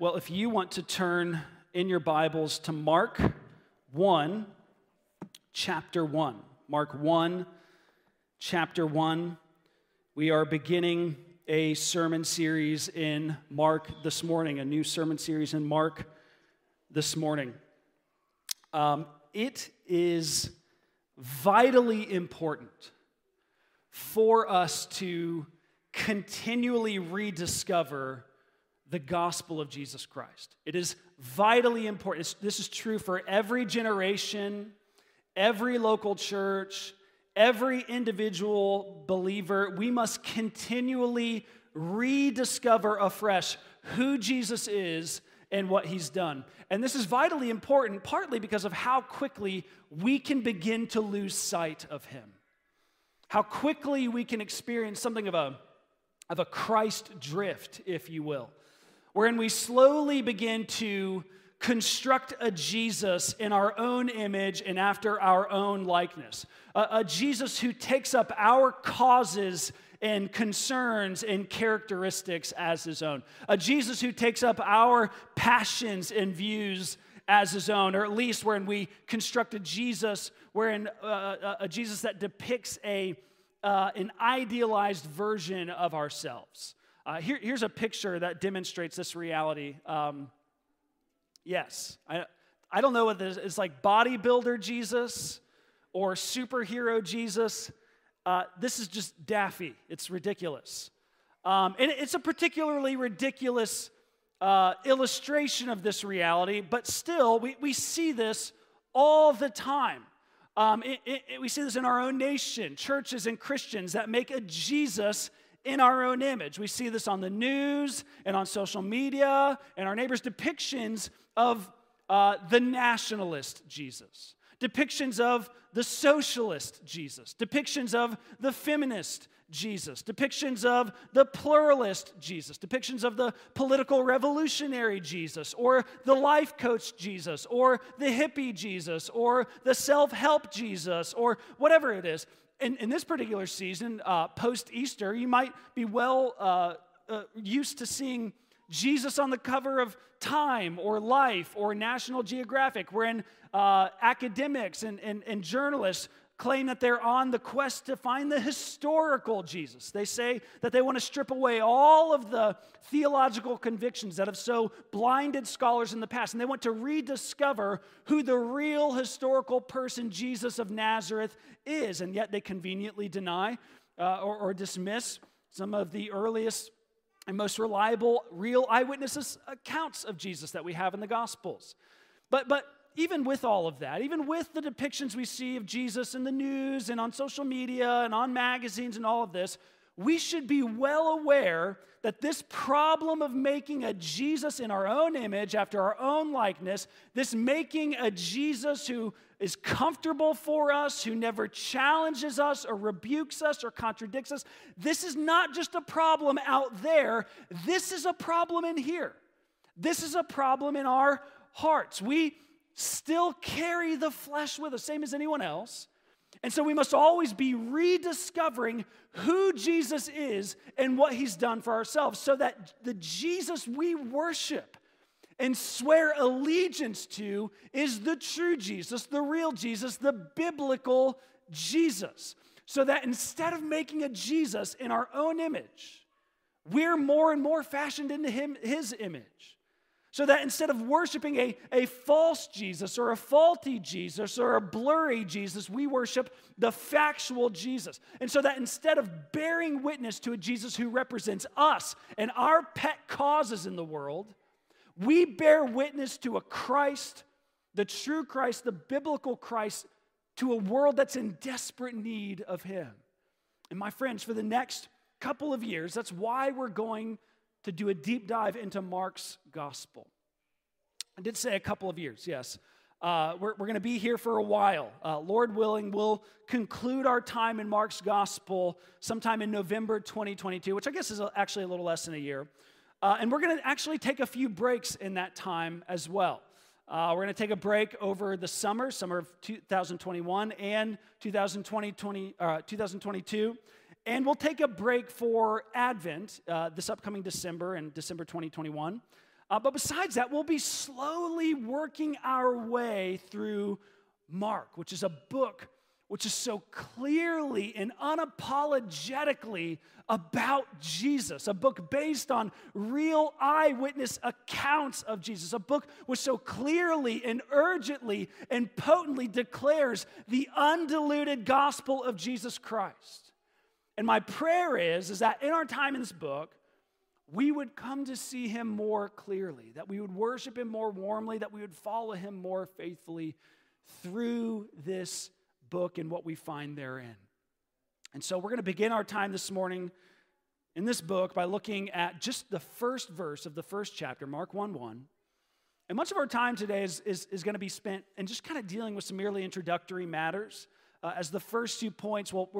Well, if you want to turn in your Bibles to Mark 1, chapter 1. Mark 1, chapter 1. We are beginning a sermon series in Mark this morning, a new sermon series in Mark this morning. Um, it is vitally important for us to continually rediscover the gospel of Jesus Christ. It is vitally important. This is true for every generation, every local church, every individual believer. We must continually rediscover afresh who Jesus is and what he's done. And this is vitally important, partly because of how quickly we can begin to lose sight of him. How quickly we can experience something of a, of a Christ drift, if you will wherein we slowly begin to construct a Jesus in our own image and after our own likeness. A, a, Jesus who takes up our causes and concerns and characteristics as his own. A Jesus who takes up our passions and views as his own, or at least wherein we construct a Jesus, wherein uh, a Jesus that depicts a, uh, an idealized version of ourselves. Uh, here, here's a picture that demonstrates this reality. Um, yes, I, I don't know what this is like bodybuilder Jesus or superhero Jesus. Uh, this is just daffy. It's ridiculous. Um, and it's a particularly ridiculous uh, illustration of this reality, but still, we, we see this all the time. Um, it, it, we see this in our own nation, churches and Christians that make a Jesus in our own image. We see this on the news and on social media and our neighbors' depictions of uh, the nationalist Jesus, depictions of the socialist Jesus, depictions of the feminist Jesus, depictions of the pluralist Jesus, depictions of the political revolutionary Jesus, or the life coach Jesus, or the hippie Jesus, or the self help Jesus, or whatever it is in, in this particular season, uh, post Easter, you might be well uh, uh, used to seeing Jesus on the cover of Time or Life or National Geographic, wherein uh, academics and, and, and journalists claim that they're on the quest to find the historical Jesus. They say that they want to strip away all of the theological convictions that have so blinded scholars in the past, and they want to rediscover who the real historical person Jesus of Nazareth is. And yet they conveniently deny uh, or, or dismiss some of the earliest and most reliable real eyewitnesses accounts of Jesus that we have in the Gospels. But, but even with all of that, even with the depictions we see of Jesus in the news and on social media and on magazines and all of this, we should be well aware that this problem of making a Jesus in our own image, after our own likeness, this making a Jesus who is comfortable for us, who never challenges us or rebukes us or contradicts us, this is not just a problem out there, this is a problem in here. This is a problem in our hearts. We still carry the flesh with us, same as anyone else. And so we must always be rediscovering who Jesus is and what he's done for ourselves so that the Jesus we worship and swear allegiance to is the true Jesus, the real Jesus, the biblical Jesus. So that instead of making a Jesus in our own image, we're more and more fashioned into him, his image. So that instead of worshiping a, a false Jesus or a faulty Jesus or a blurry Jesus, we worship the factual Jesus. And so that instead of bearing witness to a Jesus who represents us and our pet causes in the world, we bear witness to a Christ, the true Christ, the biblical Christ, to a world that's in desperate need of Him. And my friends, for the next couple of years, that's why we're going to do a deep dive into Mark's gospel. I did say a couple of years, yes. Uh, we're we're going to be here for a while. Uh, Lord willing, we'll conclude our time in Mark's gospel sometime in November 2022, which I guess is actually a little less than a year. Uh, and we're going to actually take a few breaks in that time as well. Uh, we're going to take a break over the summer, summer of 2021 and 2020, 20, uh, 2022. And we'll take a break for Advent uh, this upcoming December and December 2021. Uh, but besides that, we'll be slowly working our way through Mark, which is a book which is so clearly and unapologetically about Jesus, a book based on real eyewitness accounts of Jesus, a book which so clearly and urgently and potently declares the undiluted gospel of Jesus Christ. And my prayer is, is that in our time in this book, we would come to see him more clearly, that we would worship him more warmly, that we would follow him more faithfully through this book and what we find therein. And so we're going to begin our time this morning in this book by looking at just the first verse of the first chapter, Mark 1 1. And much of our time today is, is, is going to be spent in just kind of dealing with some merely introductory matters. Uh, as the first two points will,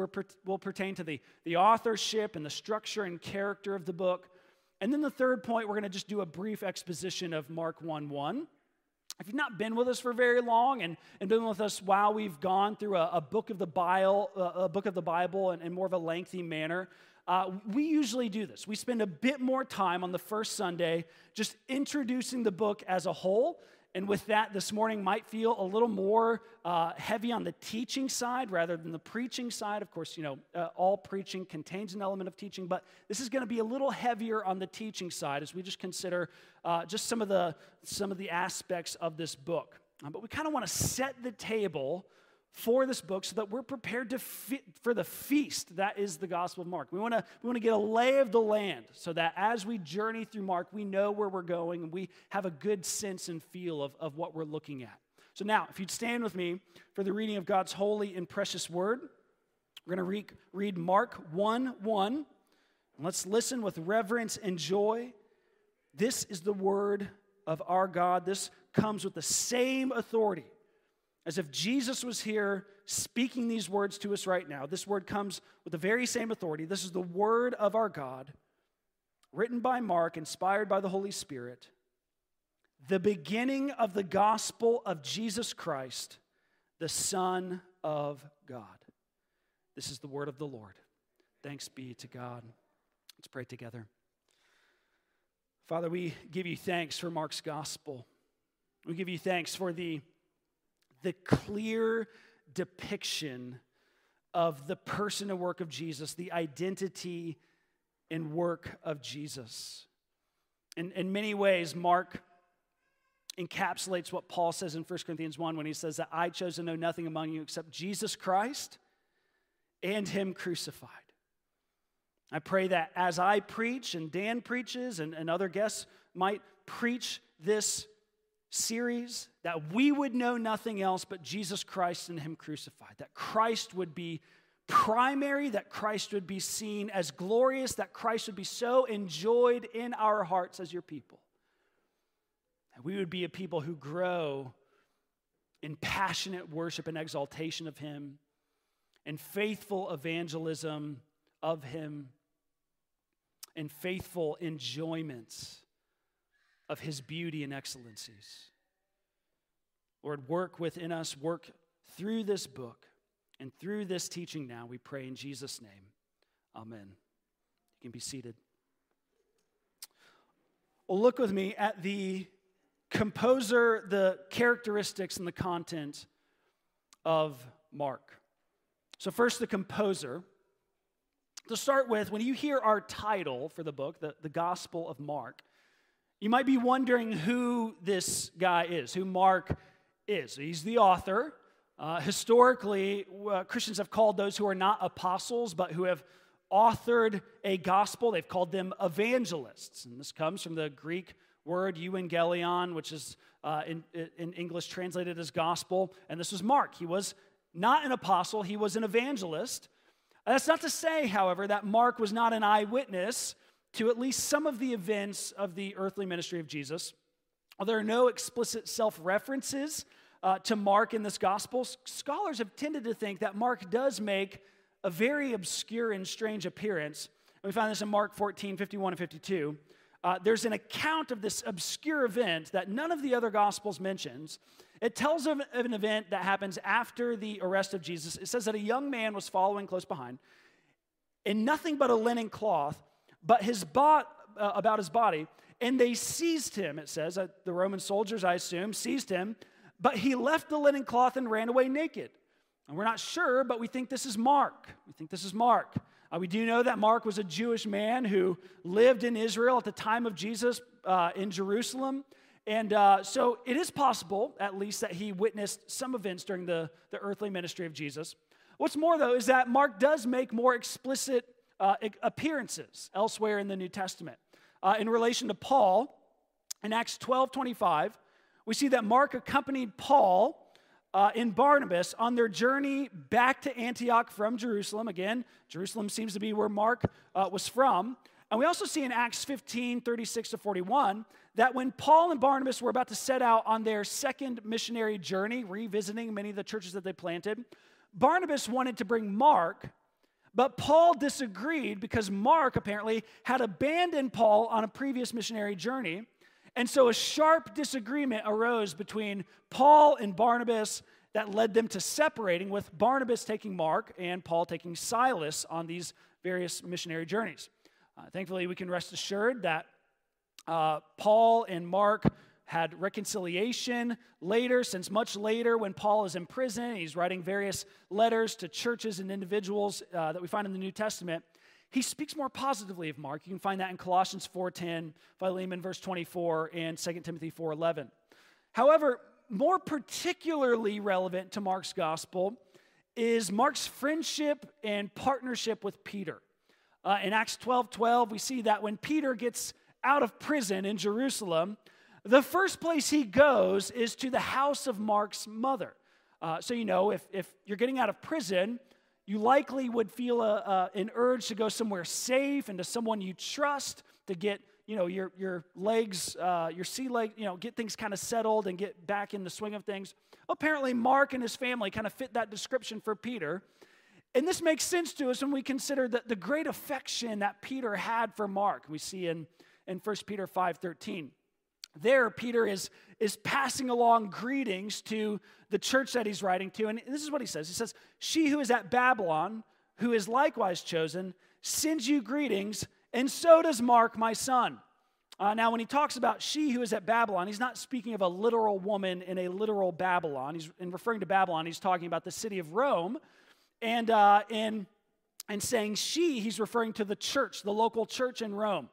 will, pertain to the, the authorship and the structure and character of the book. And then the third point, we're going to just do a brief exposition of Mark 1 1. If you've not been with us for very long and, and been with us while we've gone through a, a book of the Bible, a book of the Bible in, in more of a lengthy manner, uh, we usually do this. We spend a bit more time on the first Sunday just introducing the book as a whole and with that, this morning might feel a little more uh, heavy on the teaching side rather than the preaching side. Of course, you know, uh, all preaching contains an element of teaching, but this is going to be a little heavier on the teaching side as we just consider uh, just some of the some of the aspects of this book. Um, but we kind of want to set the table for this book so that we're prepared to fe- for the feast that is the Gospel of Mark. We want to we want to get a lay of the land so that as we journey through Mark, we know where we're going and we have a good sense and feel of, of what we're looking at. So now, if you'd stand with me for the reading of God's holy and precious word, we're going to re- read Mark 1 1. And let's listen with reverence and joy. This is the word of our God. This comes with the same authority as if Jesus was here speaking these words to us right now. This word comes with the very same authority. This is the word of our God, written by Mark, inspired by the Holy Spirit. The beginning of the gospel of Jesus Christ, the Son of God. This is the word of the Lord. Thanks be to God. Let's pray together. Father, we give you thanks for Mark's gospel. We give you thanks for the the clear depiction of the person and work of Jesus, the identity and work of Jesus. In, in many ways, Mark encapsulates what Paul says in 1 Corinthians 1 when he says that I chose to know nothing among you except Jesus Christ and Him crucified. I pray that as I preach and Dan preaches and, and other guests might preach this series that we would know nothing else but Jesus Christ and Him crucified, that Christ would be primary, that Christ would be seen as glorious, that Christ would be so enjoyed in our hearts as your people. That we would be a people who grow in passionate worship and exaltation of Him, and faithful evangelism of Him, and faithful enjoyments of his beauty and excellencies. Lord, work within us, work through this book and through this teaching now, we pray in Jesus' name. Amen. You can be seated. Well, look with me at the composer, the characteristics, and the content of Mark. So, first, the composer. To start with, when you hear our title for the book, the, the Gospel of Mark, you might be wondering who this guy is, who Mark is. He's the author. Uh, historically, uh, Christians have called those who are not apostles, but who have authored a gospel, they've called them evangelists. And this comes from the Greek word euangelion, which is uh, in, in English translated as gospel. And this was Mark. He was not an apostle, he was an evangelist. That's not to say, however, that Mark was not an eyewitness to at least some of the events of the earthly ministry of Jesus. There are no explicit self references uh, to Mark in this gospel. Scholars have tended to think that Mark does make a very obscure and strange appearance. we find this in Mark 14 51 and 52. Uh, there's an account of this obscure event that none of the other gospels mentions. It tells of an event that happens after the arrest of Jesus. It says that a young man was following close behind in nothing but a linen cloth but his bot, uh, about his body, and they seized him, it says. Uh, the Roman soldiers, I assume, seized him, but he left the linen cloth and ran away naked. And we're not sure, but we think this is Mark. We think this is Mark. Uh, we do know that Mark was a Jewish man who lived in Israel at the time of Jesus uh, in Jerusalem. And uh, so it is possible, at least, that he witnessed some events during the, the earthly ministry of Jesus. What's more, though, is that Mark does make more explicit uh, appearances elsewhere in the New Testament. Uh, in relation to Paul, in Acts 12 25, we see that Mark accompanied Paul uh, and Barnabas on their journey back to Antioch from Jerusalem. Again, Jerusalem seems to be where Mark uh, was from. And we also see in Acts 15 36 to 41 that when Paul and Barnabas were about to set out on their second missionary journey, revisiting many of the churches that they planted, Barnabas wanted to bring Mark, but Paul disagreed because Mark apparently had abandoned Paul on a previous missionary journey. And so a sharp disagreement arose between Paul and Barnabas that led them to separating, with Barnabas taking Mark and Paul taking Silas on these various missionary journeys. Uh, thankfully, we can rest assured that uh, Paul and Mark had reconciliation later, since much later, when Paul is in prison, he's writing various letters to churches and individuals uh, that we find in the New Testament he speaks more positively of Mark. You can find that in Colossians 4:10, Philemon verse 24, and 2 Timothy 4:11. However, more particularly relevant to Mark's gospel is Mark's friendship and partnership with Peter. Uh, in Acts 12 12, we see that when Peter gets out of prison in Jerusalem, the first place he goes is to the house of Mark's mother. Uh, so, you know, if, if you're getting out of prison, you likely would feel a, an urge to go somewhere safe and to someone you trust to get you know your, your legs uh, your sea leg you know get things kind of settled and get back in the swing of things. Apparently mark and his family kind of fit that description for peter. And this makes sense to us when we consider the, the great affection that peter had for mark. We see in, in 1 peter 5.13 there peter is, is passing along greetings to the church that he's writing to. And this is what he says. He says she who is at babylon who is likewise chosen sends you greetings and so does mark my son. Uh, now when he talks about she who is at babylon he's not speaking of a literal woman in a literal babylon. He's in referring to babylon he's talking about the city of rome and uh, in and saying she he's referring to the church the local church in rome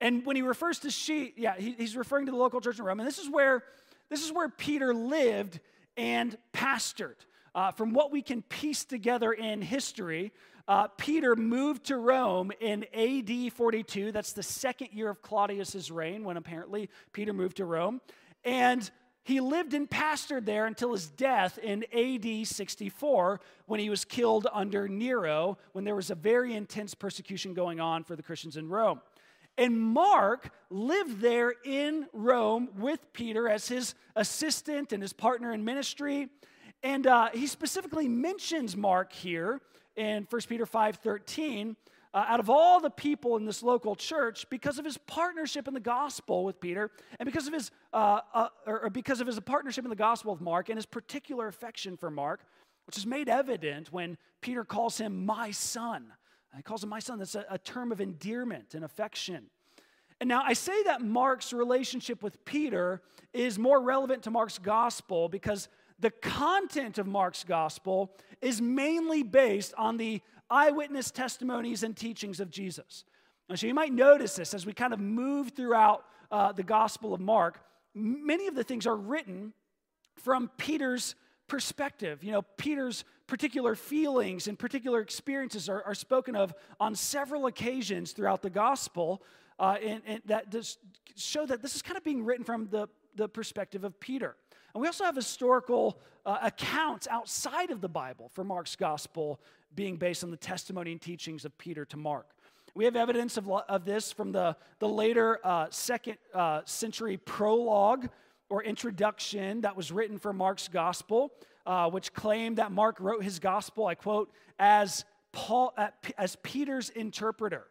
and when he refers to she, yeah, he, he's referring to the local church in Rome. And this is where, this is where Peter lived and pastored. Uh, from what we can piece together in history, uh, Peter moved to Rome in AD 42. That's the second year of Claudius's reign, when apparently Peter moved to Rome. And he lived and pastored there until his death in AD 64 when he was killed under Nero, when there was a very intense persecution going on for the Christians in Rome. And Mark lived there in Rome with Peter as his assistant and his partner in ministry. And uh, he specifically mentions Mark here in 1 Peter 5:13 uh, out of all the people in this local church because of his partnership in the gospel with Peter and because of his uh, uh, or because of his partnership in the gospel with Mark and his particular affection for Mark, which is made evident when Peter calls him my son. He calls him my son. That's a, a term of endearment and affection. And now I say that Mark's relationship with Peter is more relevant to Mark's gospel because the content of Mark's gospel is mainly based on the eyewitness testimonies and teachings of Jesus. And so you might notice this as we kind of move throughout uh, the gospel of Mark. Many of the things are written from Peter's perspective. You know, Peter's particular feelings and particular experiences are, are spoken of on several occasions throughout the gospel, uh, and, and, that does show that this is kind of being written from the, the perspective of Peter. And we also have historical uh, accounts outside of the Bible for Mark's gospel being based on the testimony and teachings of Peter to Mark. We have evidence of, of this from the, the later uh, second uh, century prologue or introduction that was written for Mark's gospel, uh, which claimed that Mark wrote his gospel, I quote, as, Paul, as Peter's interpreter.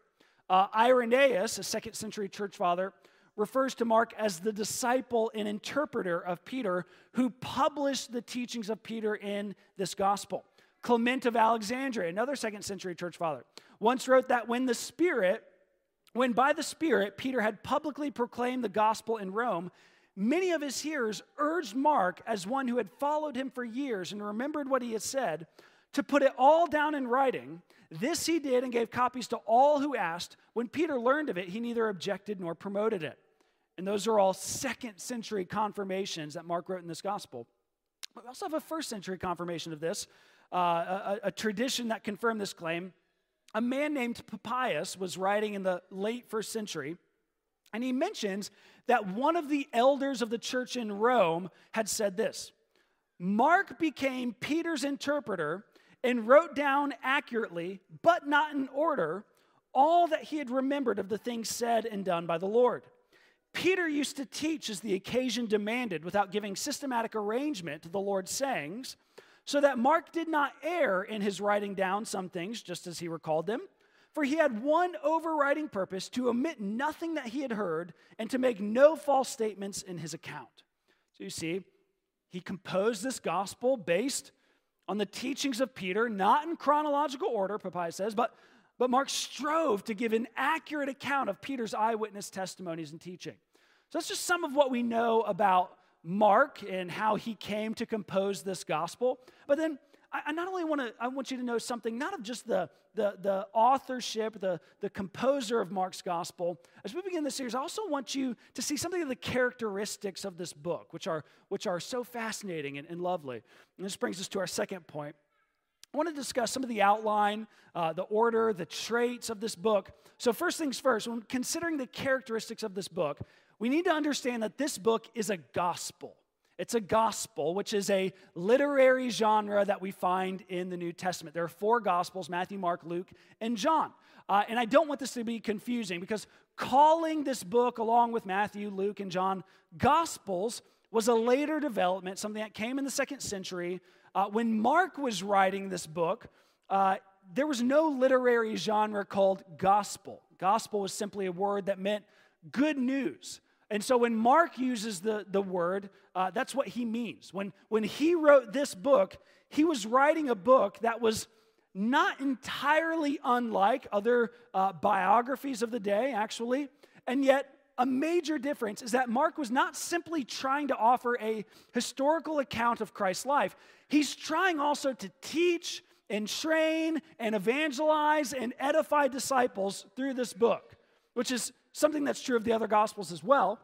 Uh, Irenaeus, a second century church father, refers to Mark as the disciple and interpreter of Peter who published the teachings of Peter in this gospel. Clement of Alexandria, another second century church father, once wrote that when the Spirit when by the Spirit Peter had publicly proclaimed the gospel in Rome, many of his hearers urged Mark, as one who had followed him for years and remembered what he had said, to put it all down in writing. This he did and gave copies to all who asked. When Peter learned of it, he neither objected nor promoted it. And those are all second century confirmations that Mark wrote in this gospel. But we also have a first century confirmation of this, uh, a, a tradition that confirmed this claim. A man named Papias was writing in the late first century, and he mentions that one of the elders of the church in Rome had said this Mark became Peter's interpreter and wrote down accurately, but not in order, all that he had remembered of the things said and done by the Lord. Peter used to teach as the occasion demanded without giving systematic arrangement to the Lord's sayings, so that Mark did not err in his writing down some things just as he recalled them. For he had one overriding purpose to omit nothing that he had heard and to make no false statements in his account. So you see, he composed this gospel based on the teachings of Peter, not in chronological order, Papias says, but but Mark strove to give an accurate account of Peter's eyewitness testimonies and teaching. So that's just some of what we know about Mark and how he came to compose this gospel. But then I, not only want to, I want you to know something, not of just the, the, the authorship, the, the composer of Mark's gospel. As we begin this series, I also want you to see something of the characteristics of this book, which are, which are so fascinating and, and lovely. And this brings us to our second point. I want to discuss some of the outline, uh, the order, the traits of this book. So, first things first, when considering the characteristics of this book, we need to understand that this book is a gospel. It's a gospel, which is a literary genre that we find in the New Testament. There are four gospels Matthew, Mark, Luke, and John. Uh, and I don't want this to be confusing because calling this book, along with Matthew, Luke, and John, gospels was a later development, something that came in the second century uh, when Mark was writing this book, uh, there was no literary genre called gospel. Gospel was simply a word that meant good news. And so when Mark uses the, the word, uh, that's what he means. When, when he wrote this book, he was writing a book that was not entirely unlike other uh, biographies of the day, actually, and yet a major difference is that Mark was not simply trying to offer a historical account of Christ's life, he's trying also to teach and train and evangelize and edify disciples through this book, which is something that's true of the other gospels as well.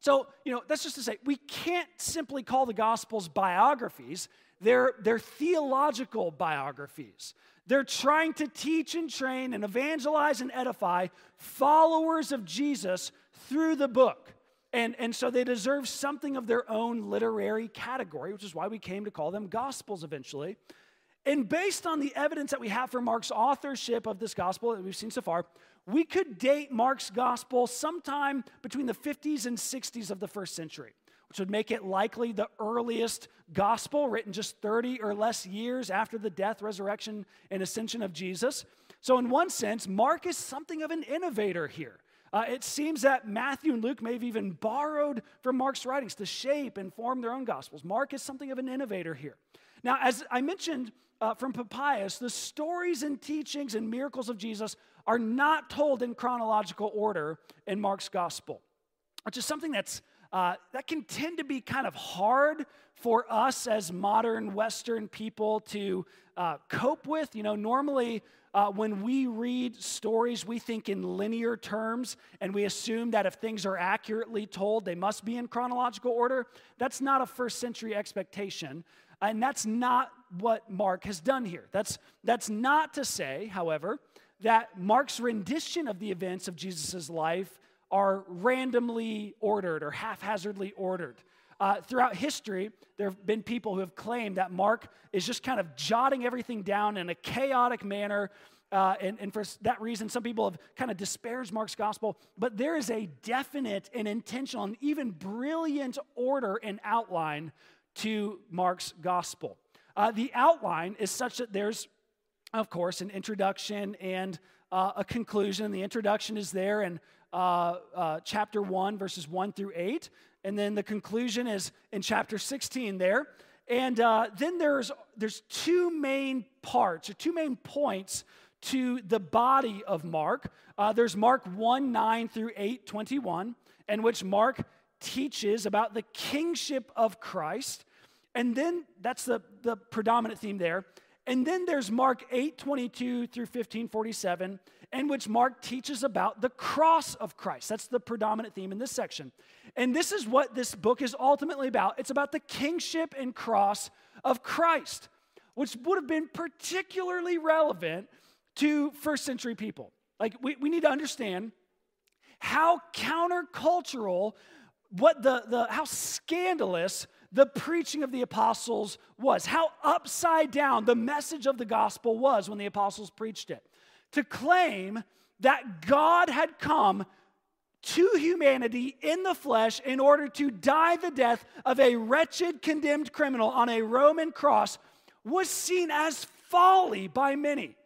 So, you know, that's just to say, we can't simply call the gospels biographies, they're, they're theological biographies. They're trying to teach and train and evangelize and edify followers of Jesus through the book. And, and so they deserve something of their own literary category, which is why we came to call them Gospels eventually. And based on the evidence that we have for Mark's authorship of this gospel that we've seen so far, we could date Mark's gospel sometime between the 50s and 60s of the first century, which would make it likely the earliest gospel written just 30 or less years after the death, resurrection, and ascension of Jesus. So, in one sense, Mark is something of an innovator here. Uh, it seems that Matthew and Luke may have even borrowed from Mark's writings to shape and form their own gospels. Mark is something of an innovator here. Now, as I mentioned uh, from Papias, the stories and teachings and miracles of Jesus are not told in chronological order in Mark's gospel, which is something that's uh, that can tend to be kind of hard for us as modern Western people to uh, cope with. You know, normally uh, when we read stories, we think in linear terms and we assume that if things are accurately told, they must be in chronological order. That's not a first century expectation. And that's not what Mark has done here. That's, that's not to say, however, that Mark's rendition of the events of Jesus' life are randomly ordered or haphazardly ordered. Uh, throughout history, there have been people who have claimed that Mark is just kind of jotting everything down in a chaotic manner. Uh, and, and, for that reason, some people have kind of disparaged Mark's gospel. But there is a definite and intentional and even brilliant order and outline to Mark's gospel. Uh, the outline is such that there's, of course, an introduction and uh, a conclusion. The introduction is there in uh, uh, chapter 1, verses 1 through 8. And then the conclusion is in chapter 16 there. And uh, then there's, there's two main parts or two main points to the body of Mark. Uh, there's Mark 1 9 through 8 21, in which Mark teaches about the kingship of Christ. And then that's the, the predominant theme there. And then there's Mark 8 22 through 15 47, in which Mark teaches about the cross of Christ. That's the predominant theme in this section. And this is what this book is ultimately about it's about the kingship and cross of Christ, which would have been particularly relevant to first century people. Like, we, we need to understand how countercultural, what the, the, how scandalous the preaching of the apostles was, how upside down the message of the gospel was when the apostles preached it. To claim that God had come to humanity in the flesh in order to die the death of a wretched, condemned criminal on a Roman cross was seen as folly by many.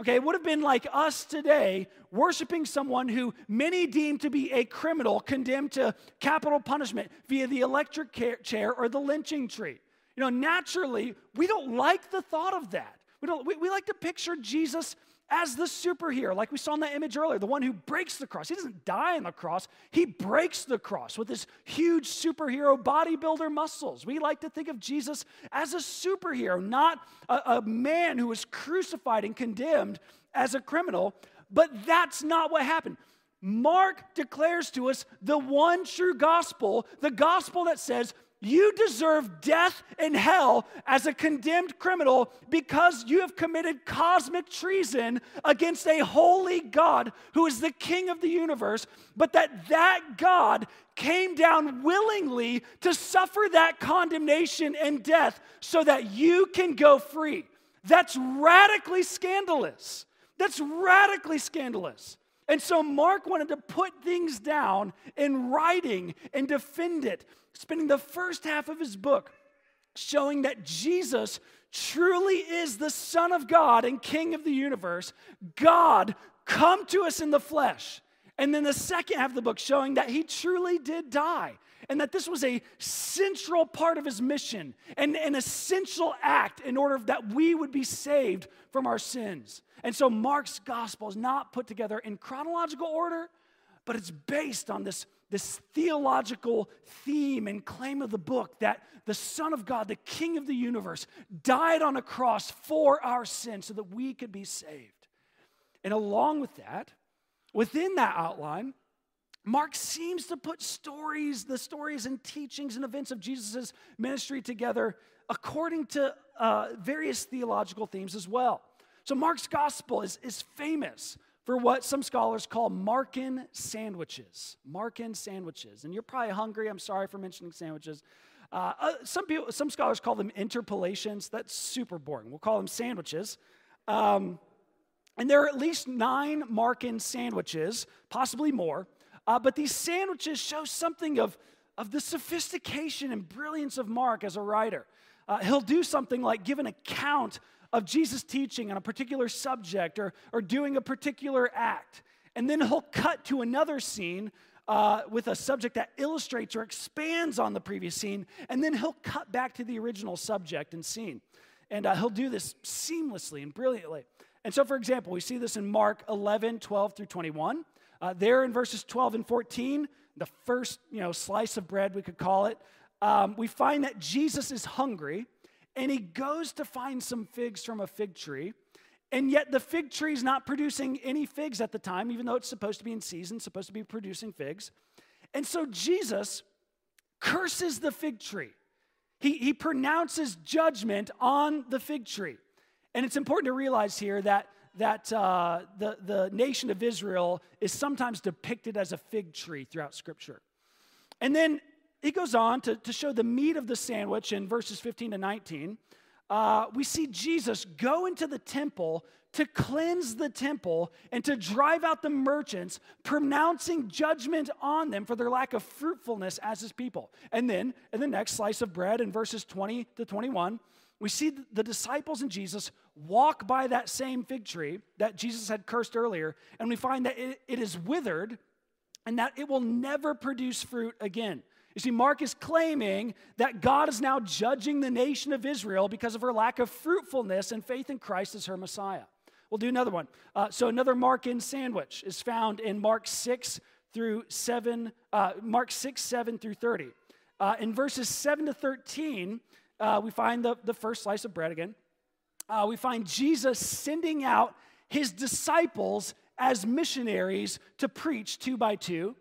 Okay, it would have been like us today worshiping someone who many deem to be a criminal condemned to capital punishment via the electric chair or the lynching tree. You know, naturally, we don't like the thought of that. We, don't, we, we like to picture Jesus as the superhero, like we saw in that image earlier, the one who breaks the cross. He doesn't die on the cross, he breaks the cross with his huge superhero bodybuilder muscles. We like to think of Jesus as a superhero, not a, a man who was crucified and condemned as a criminal. But that's not what happened. Mark declares to us the one true gospel, the gospel that says you deserve death and hell as a condemned criminal because you have committed cosmic treason against a holy God who is the king of the universe, but that that God came down willingly to suffer that condemnation and death so that you can go free. That's radically scandalous. That's radically scandalous. And so Mark wanted to put things down in writing and defend it, spending the first half of his book showing that Jesus truly is the Son of God and King of the universe, God come to us in the flesh. And then the second half of the book showing that he truly did die and that this was a central part of his mission and an essential act in order that we would be saved from our sins. And so Mark's gospel is not put together in chronological order, but it's based on this, this theological theme and claim of the book that the Son of God, the King of the universe, died on a cross for our sins so that we could be saved. And along with that, within that outline, Mark seems to put stories, the stories and teachings and events of Jesus' ministry together according to uh, various theological themes as well. So, Mark's gospel is, is famous for what some scholars call Markan sandwiches. Markan sandwiches. And you're probably hungry. I'm sorry for mentioning sandwiches. Uh, uh, some, people, some scholars call them interpolations. That's super boring. We'll call them sandwiches. Um, and there are at least nine Markan sandwiches, possibly more. Uh, but these sandwiches show something of, of the sophistication and brilliance of Mark as a writer. Uh, he'll do something like give an account of Jesus' teaching on a particular subject or, or doing a particular act. And then he'll cut to another scene uh, with a subject that illustrates or expands on the previous scene. And then he'll cut back to the original subject and scene. And uh, he'll do this seamlessly and brilliantly. And so, for example, we see this in Mark 11, 12 through 21. Uh, there in verses 12 and 14, the first you know, slice of bread, we could call it, um, we find that Jesus is hungry and he goes to find some figs from a fig tree. And yet the fig tree is not producing any figs at the time, even though it's supposed to be in season, supposed to be producing figs. And so Jesus curses the fig tree. He, he pronounces judgment on the fig tree. And it's important to realize here that that uh, the, the nation of Israel is sometimes depicted as a fig tree throughout Scripture. And then he goes on to, to show the meat of the sandwich in verses 15 to 19. Uh, we see Jesus go into the temple to cleanse the temple and to drive out the merchants, pronouncing judgment on them for their lack of fruitfulness as his people. And then, in the next slice of bread, in verses 20 to 21, we see the disciples and Jesus walk by that same fig tree that Jesus had cursed earlier, and we find that it, it is withered and that it will never produce fruit again. You see, Mark is claiming that God is now judging the nation of Israel because of her lack of fruitfulness and faith in Christ as her Messiah. We'll do another one. Uh, so another Markan sandwich is found in Mark 6 through 7, uh, Mark 6, 7 through 30. Uh, in verses 7 to 13, uh, we find the, the first slice of bread again. Uh, we find Jesus sending out his disciples as missionaries to preach two by two.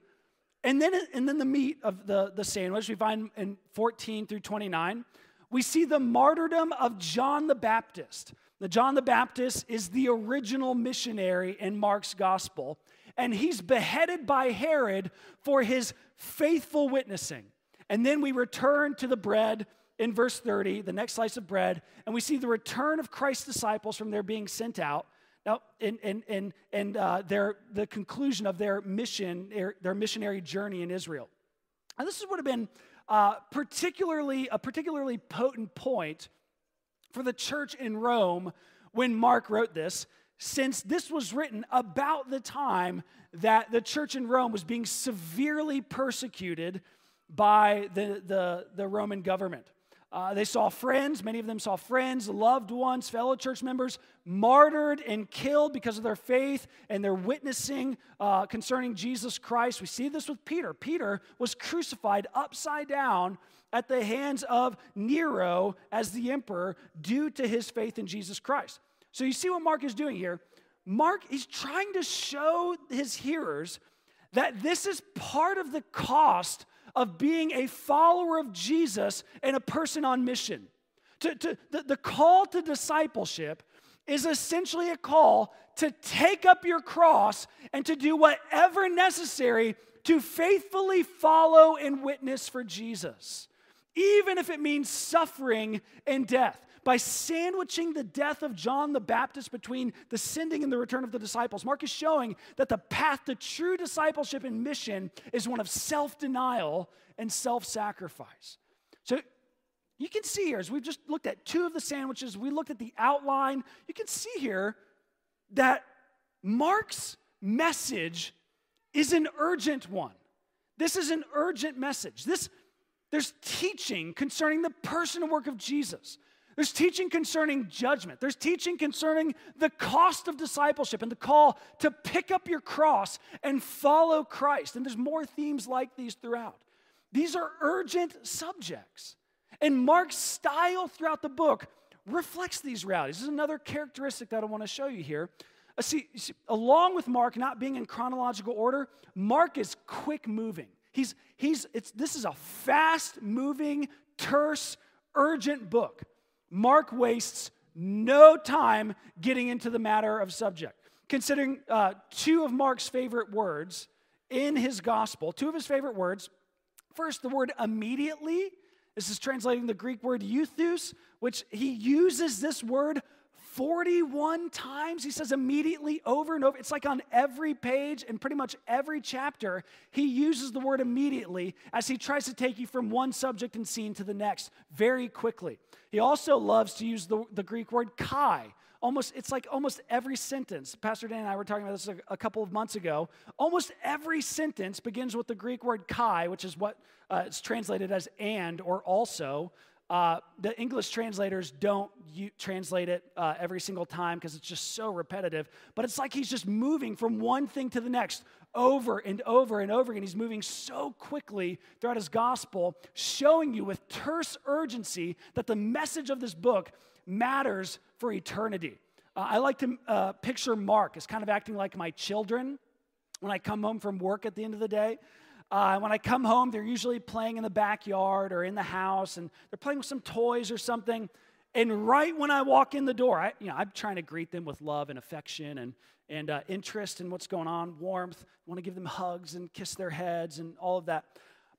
And then, and then the meat of the, the sandwich we find in 14 through 29. We see the martyrdom of John the Baptist. Now, John the Baptist is the original missionary in Mark's gospel, and he's beheaded by Herod for his faithful witnessing. And then we return to the bread in verse 30, the next slice of bread, and we see the return of Christ's disciples from their being sent out. Now, and, and, and, and uh, their, the conclusion of their mission, their, their missionary journey in Israel. And this is would have been uh, particularly a particularly potent point for the church in Rome when Mark wrote this, since this was written about the time that the church in Rome was being severely persecuted by the, the, the Roman government. Uh, they saw friends, many of them saw friends, loved ones, fellow church members martyred and killed because of their faith and their witnessing uh, concerning Jesus Christ. We see this with Peter. Peter was crucified upside down at the hands of Nero as the emperor due to his faith in Jesus Christ. So you see what Mark is doing here. Mark is trying to show his hearers that this is part of the cost of being a follower of Jesus and a person on mission. To, to, the, the call to discipleship is essentially a call to take up your cross and to do whatever necessary to faithfully follow and witness for Jesus even if it means suffering and death. By sandwiching the death of John the Baptist between the sending and the return of the disciples, Mark is showing that the path to true discipleship and mission is one of self denial and self sacrifice. So you can see here, as we've just looked at two of the sandwiches, we looked at the outline, you can see here that Mark's message is an urgent one. This is an urgent message. This there's teaching concerning the person and work of Jesus. There's teaching concerning judgment. There's teaching concerning the cost of discipleship and the call to pick up your cross and follow Christ. And there's more themes like these throughout. These are urgent subjects. And Mark's style throughout the book reflects these realities. This is another characteristic that I want to show you here. Uh, see, see, along with Mark not being in chronological order, Mark is quick moving. He's, he's, it's, this is a fast moving, terse, urgent book. Mark wastes no time getting into the matter of subject. Considering uh, two of Mark's favorite words in his gospel, two of his favorite words. First, the word immediately. This is translating the Greek word euthus, which he uses this word 41 times. He says immediately over and over. It's like on every page and pretty much every chapter, he uses the word immediately as he tries to take you from one subject and scene to the next very quickly. He also loves to use the, the Greek word kai. Almost, it's like almost every sentence. Pastor Dan and I were talking about this a, a couple of months ago. Almost every sentence begins with the Greek word kai, which is what uh, it's translated as and or also. Uh, the English translators don't translate it uh, every single time because it's just so repetitive. But it's like he's just moving from one thing to the next over and over and over again. He's moving so quickly throughout his gospel, showing you with terse urgency that the message of this book matters for eternity. Uh, I like to uh, picture Mark as kind of acting like my children when I come home from work at the end of the day. Uh, when I come home, they're usually playing in the backyard or in the house, and they're playing with some toys or something. And right when I walk in the door, I, you know, I'm trying to greet them with love and affection and, and uh, interest in what's going on, warmth. I want to give them hugs and kiss their heads and all of that.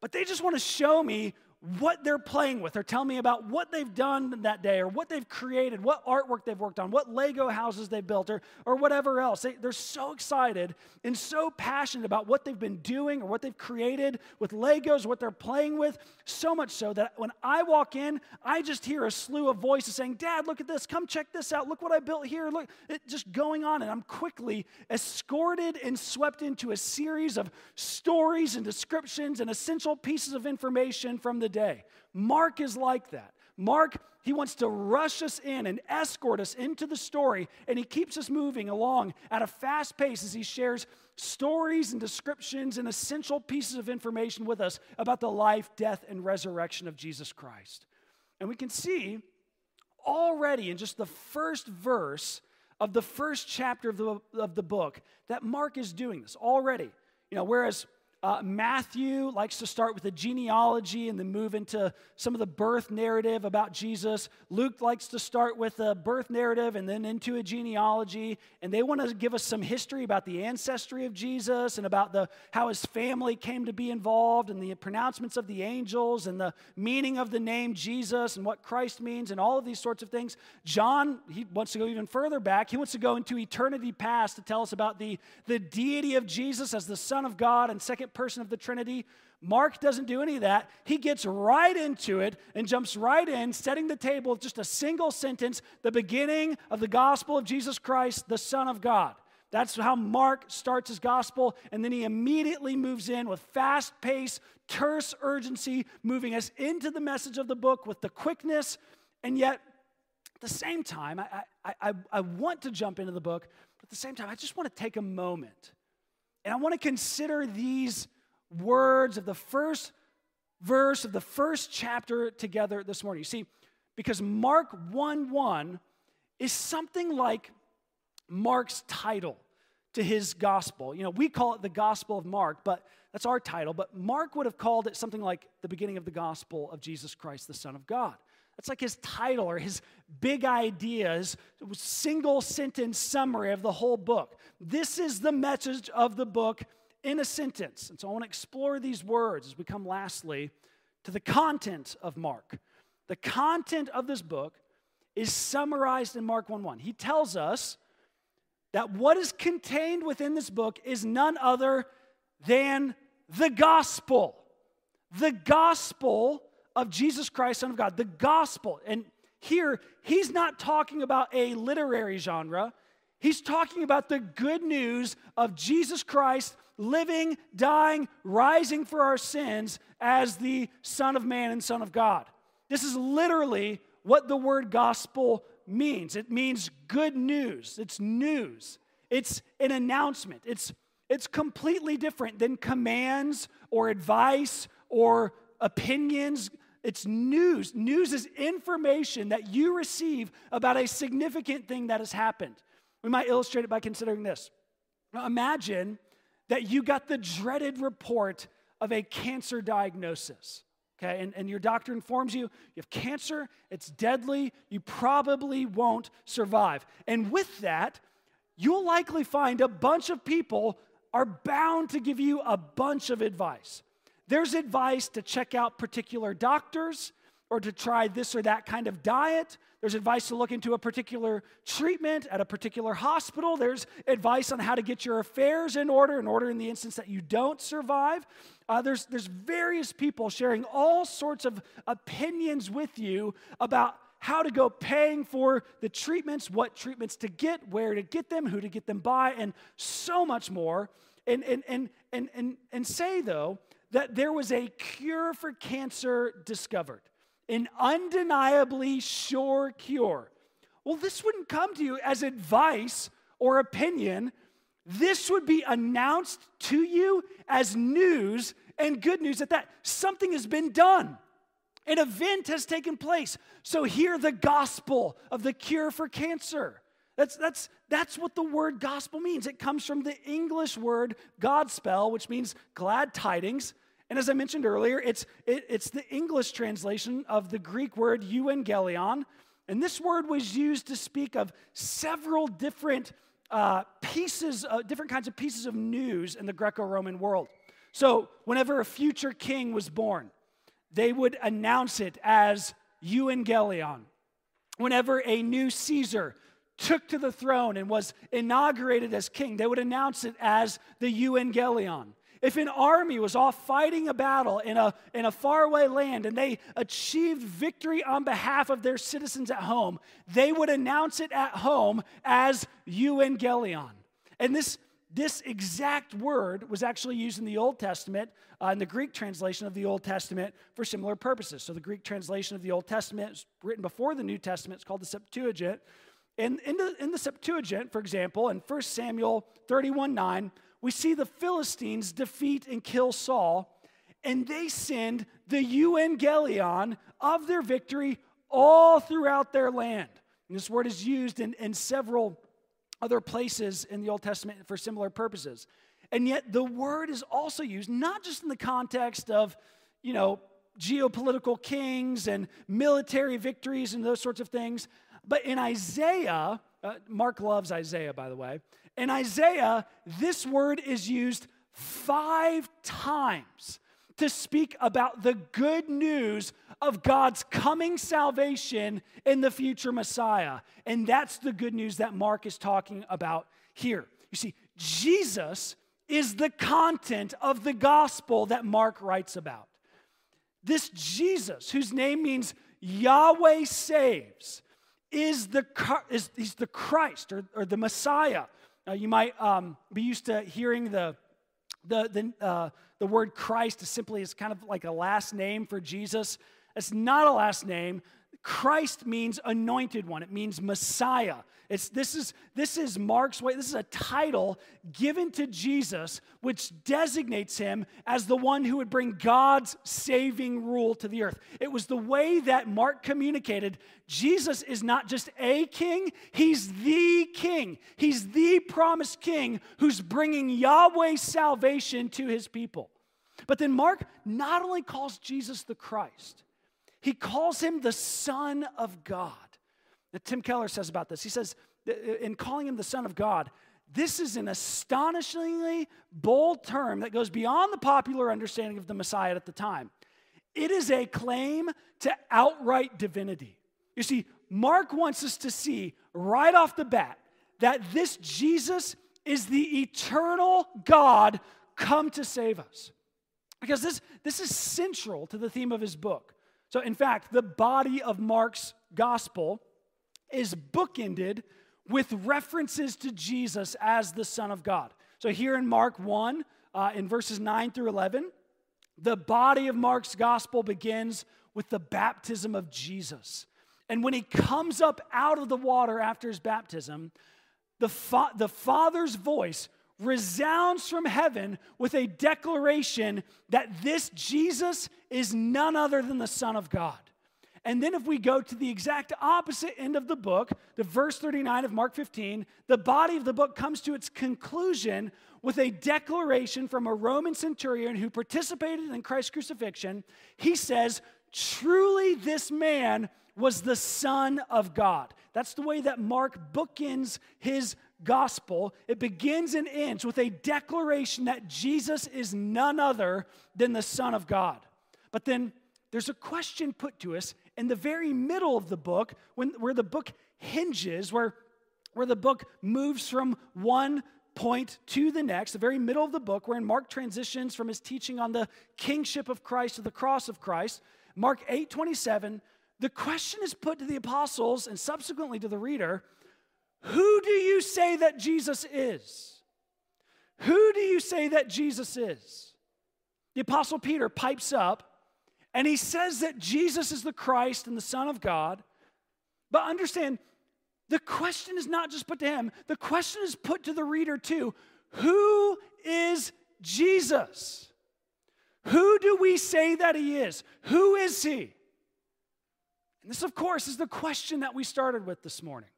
But they just want to show me what they're playing with or tell me about what they've done that day or what they've created, what artwork they've worked on, what Lego houses they've built or, or whatever else. They, they're so excited and so passionate about what they've been doing or what they've created with Legos, what they're playing with, so much so that when I walk in, I just hear a slew of voices saying, Dad, look at this, come check this out, look what I built here, look, it just going on. And I'm quickly escorted and swept into a series of stories and descriptions and essential pieces of information from the Mark is like that. Mark, he wants to rush us in and escort us into the story, and he keeps us moving along at a fast pace as he shares stories and descriptions and essential pieces of information with us about the life, death, and resurrection of Jesus Christ. And we can see already in just the first verse of the first chapter of the, of the book that Mark is doing this already. You know, whereas uh, Matthew likes to start with a genealogy and then move into some of the birth narrative about Jesus. Luke likes to start with a birth narrative and then into a genealogy. And they want to give us some history about the ancestry of Jesus and about the, how his family came to be involved and the pronouncements of the angels and the meaning of the name Jesus and what Christ means and all of these sorts of things. John, he wants to go even further back. He wants to go into eternity past to tell us about the, the deity of Jesus as the Son of God and second person of the Trinity. Mark doesn't do any of that. He gets right into it and jumps right in, setting the table with just a single sentence the beginning of the gospel of Jesus Christ, the Son of God. That's how Mark starts his gospel, and then he immediately moves in with fast pace, terse urgency, moving us into the message of the book with the quickness, and yet at the same time, I, I, I, I want to jump into the book, but at the same time, I just want to take a moment and I want to consider these words of the first verse of the first chapter together this morning. You see, because Mark 1 1 is something like Mark's title to his gospel. You know, we call it the Gospel of Mark, but that's our title. But Mark would have called it something like the beginning of the gospel of Jesus Christ, the Son of God. That's like his title or his big ideas, single sentence summary of the whole book. This is the message of the book in a sentence. And so I want to explore these words as we come lastly to the content of Mark. The content of this book is summarized in Mark 1 1. He tells us that what is contained within this book is none other than the gospel. The gospel of Jesus Christ, Son of God, the gospel. And here, he's not talking about a literary genre. He's talking about the good news of Jesus Christ living, dying, rising for our sins as the Son of Man and Son of God. This is literally what the word gospel means. It means good news. It's news. It's an announcement. It's it's completely different than commands or advice or opinions. It's news. News is information that you receive about a significant thing that has happened. We might illustrate it by considering this. Imagine that you got the dreaded report of a cancer diagnosis. Okay, and, and your doctor informs you you have cancer, it's deadly, you probably won't survive. And with that, you'll likely find a bunch of people are bound to give you a bunch of advice. There's advice to check out particular doctors or to try this or that kind of diet. There's advice to look into a particular treatment at a particular hospital. There's advice on how to get your affairs in order, in order in the instance that you don't survive. Uh, there's, there's various people sharing all sorts of opinions with you about how to go paying for the treatments, what treatments to get, where to get them, who to get them by, and so much more. And, and, and, and, and, and say, though, that there was a cure for cancer discovered, an undeniably sure cure. Well, this wouldn't come to you as advice or opinion. This would be announced to you as news and good news at that something has been done. An event has taken place. So hear the gospel of the cure for cancer. That's, that's, that's what the word gospel means. It comes from the English word Godspell, which means glad tidings. And as I mentioned earlier, it's, it, it's the English translation of the Greek word euangelion. And this word was used to speak of several different uh, pieces, uh, different kinds of pieces of news in the Greco Roman world. So, whenever a future king was born, they would announce it as euangelion. Whenever a new Caesar took to the throne and was inaugurated as king, they would announce it as the euangelion. If an army was off fighting a battle in a, in a faraway land and they achieved victory on behalf of their citizens at home, they would announce it at home as euangelion. And this, this exact word was actually used in the Old Testament, uh, in the Greek translation of the Old Testament, for similar purposes. So the Greek translation of the Old Testament is written before the New Testament. It's called the Septuagint. And in the, in the Septuagint, for example, in 1 Samuel 31 9, we see the Philistines defeat and kill Saul, and they send the euangelion of their victory all throughout their land. And this word is used in, in several other places in the Old Testament for similar purposes. And yet the word is also used not just in the context of, you know, geopolitical kings and military victories and those sorts of things, but in Isaiah, uh, Mark loves Isaiah, by the way. In Isaiah, this word is used five times to speak about the good news of God's coming salvation in the future Messiah. And that's the good news that Mark is talking about here. You see, Jesus is the content of the gospel that Mark writes about. This Jesus, whose name means Yahweh saves, is the, is, he's the Christ or, or the Messiah. Now, you might um, be used to hearing the, the, the, uh, the word Christ is simply as kind of like a last name for Jesus. It's not a last name. Christ means anointed one. It means Messiah. It's, this, is, this is Mark's way. This is a title given to Jesus, which designates him as the one who would bring God's saving rule to the earth. It was the way that Mark communicated Jesus is not just a king, he's the king. He's the promised king who's bringing Yahweh's salvation to his people. But then Mark not only calls Jesus the Christ, he calls him the Son of God. Now, Tim Keller says about this. He says, uh, in calling him the Son of God, this is an astonishingly bold term that goes beyond the popular understanding of the Messiah at the time. It is a claim to outright divinity. You see, Mark wants us to see right off the bat that this Jesus is the eternal God come to save us. Because this, this is central to the theme of his book. So, in fact, the body of Mark's gospel is bookended with references to Jesus as the Son of God. So, here in Mark 1, uh, in verses 9 through 11, the body of Mark's gospel begins with the baptism of Jesus. And when he comes up out of the water after his baptism, the, fa- the Father's voice resounds from heaven with a declaration that this Jesus is none other than the Son of God. And then, if we go to the exact opposite end of the book, the verse 39 of Mark 15, the body of the book comes to its conclusion with a declaration from a Roman centurion who participated in Christ's crucifixion. He says, Truly, this man was the Son of God. That's the way that Mark bookends his gospel, it begins and ends with a declaration that Jesus is none other than the Son of God. But then there's a question put to us in the very middle of the book, when, where the book hinges, where, where the book moves from one point to the next, the very middle of the book, wherein Mark transitions from his teaching on the kingship of Christ to the cross of Christ. Mark 8 27, the question is put to the apostles and subsequently to the reader who do you say that Jesus is? Who do you say that Jesus is? The Apostle Peter pipes up and he says that Jesus is the Christ and the Son of God. But understand, the question is not just put to him, the question is put to the reader too. Who is Jesus? Who do we say that he is? Who is he? And this, of course, is the question that we started with this morning.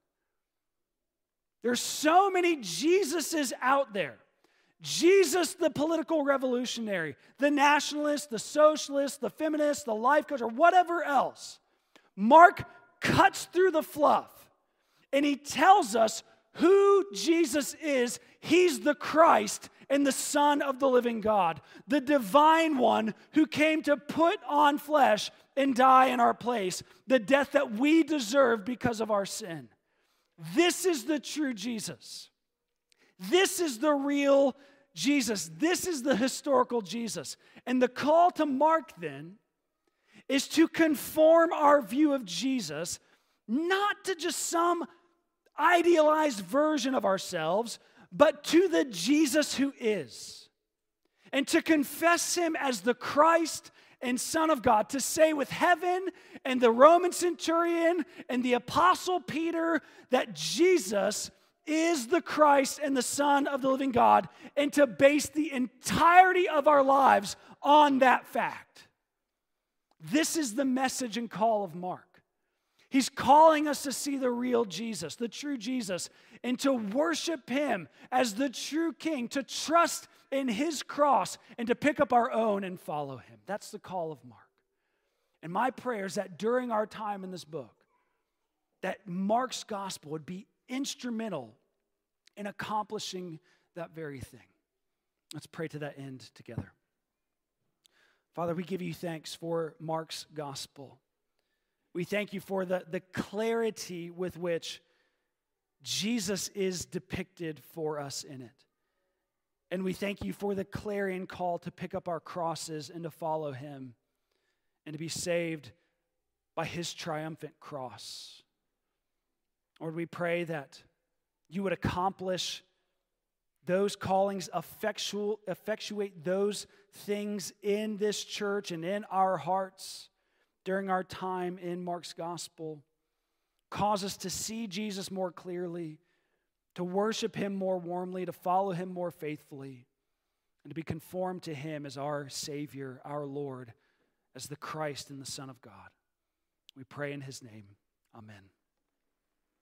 There's so many Jesuses out there. Jesus, the political revolutionary, the nationalist, the socialist, the feminist, the life coach, or whatever else. Mark cuts through the fluff and he tells us who Jesus is. He's the Christ and the Son of the living God, the divine one who came to put on flesh and die in our place, the death that we deserve because of our sin. This is the true Jesus. This is the real Jesus. This is the historical Jesus. And the call to Mark then is to conform our view of Jesus not to just some idealized version of ourselves, but to the Jesus who is, and to confess him as the Christ and Son of God, to say with heaven and the Roman centurion and the Apostle Peter that Jesus is the Christ and the Son of the living God, and to base the entirety of our lives on that fact. This is the message and call of Mark. He's calling us to see the real Jesus, the true Jesus, and to worship Him as the true King, to trust in His cross, and to pick up our own and follow Him. That's the call of Mark. And my prayer is that during our time in this book, that Mark's gospel would be instrumental in accomplishing that very thing. Let's pray to that end together. Father, we give you thanks for Mark's gospel. We thank you for the, the clarity with which Jesus is depicted for us in it. And we thank you for the clarion call to pick up our crosses and to follow him and to be saved by his triumphant cross. Lord, we pray that you would accomplish those callings, effectual, effectuate those things in this church and in our hearts during our time in Mark's gospel. Cause us to see Jesus more clearly, to worship him more warmly, to follow him more faithfully, and to be conformed to him as our Savior, our Lord, as the Christ and the Son of God. We pray in his name. Amen.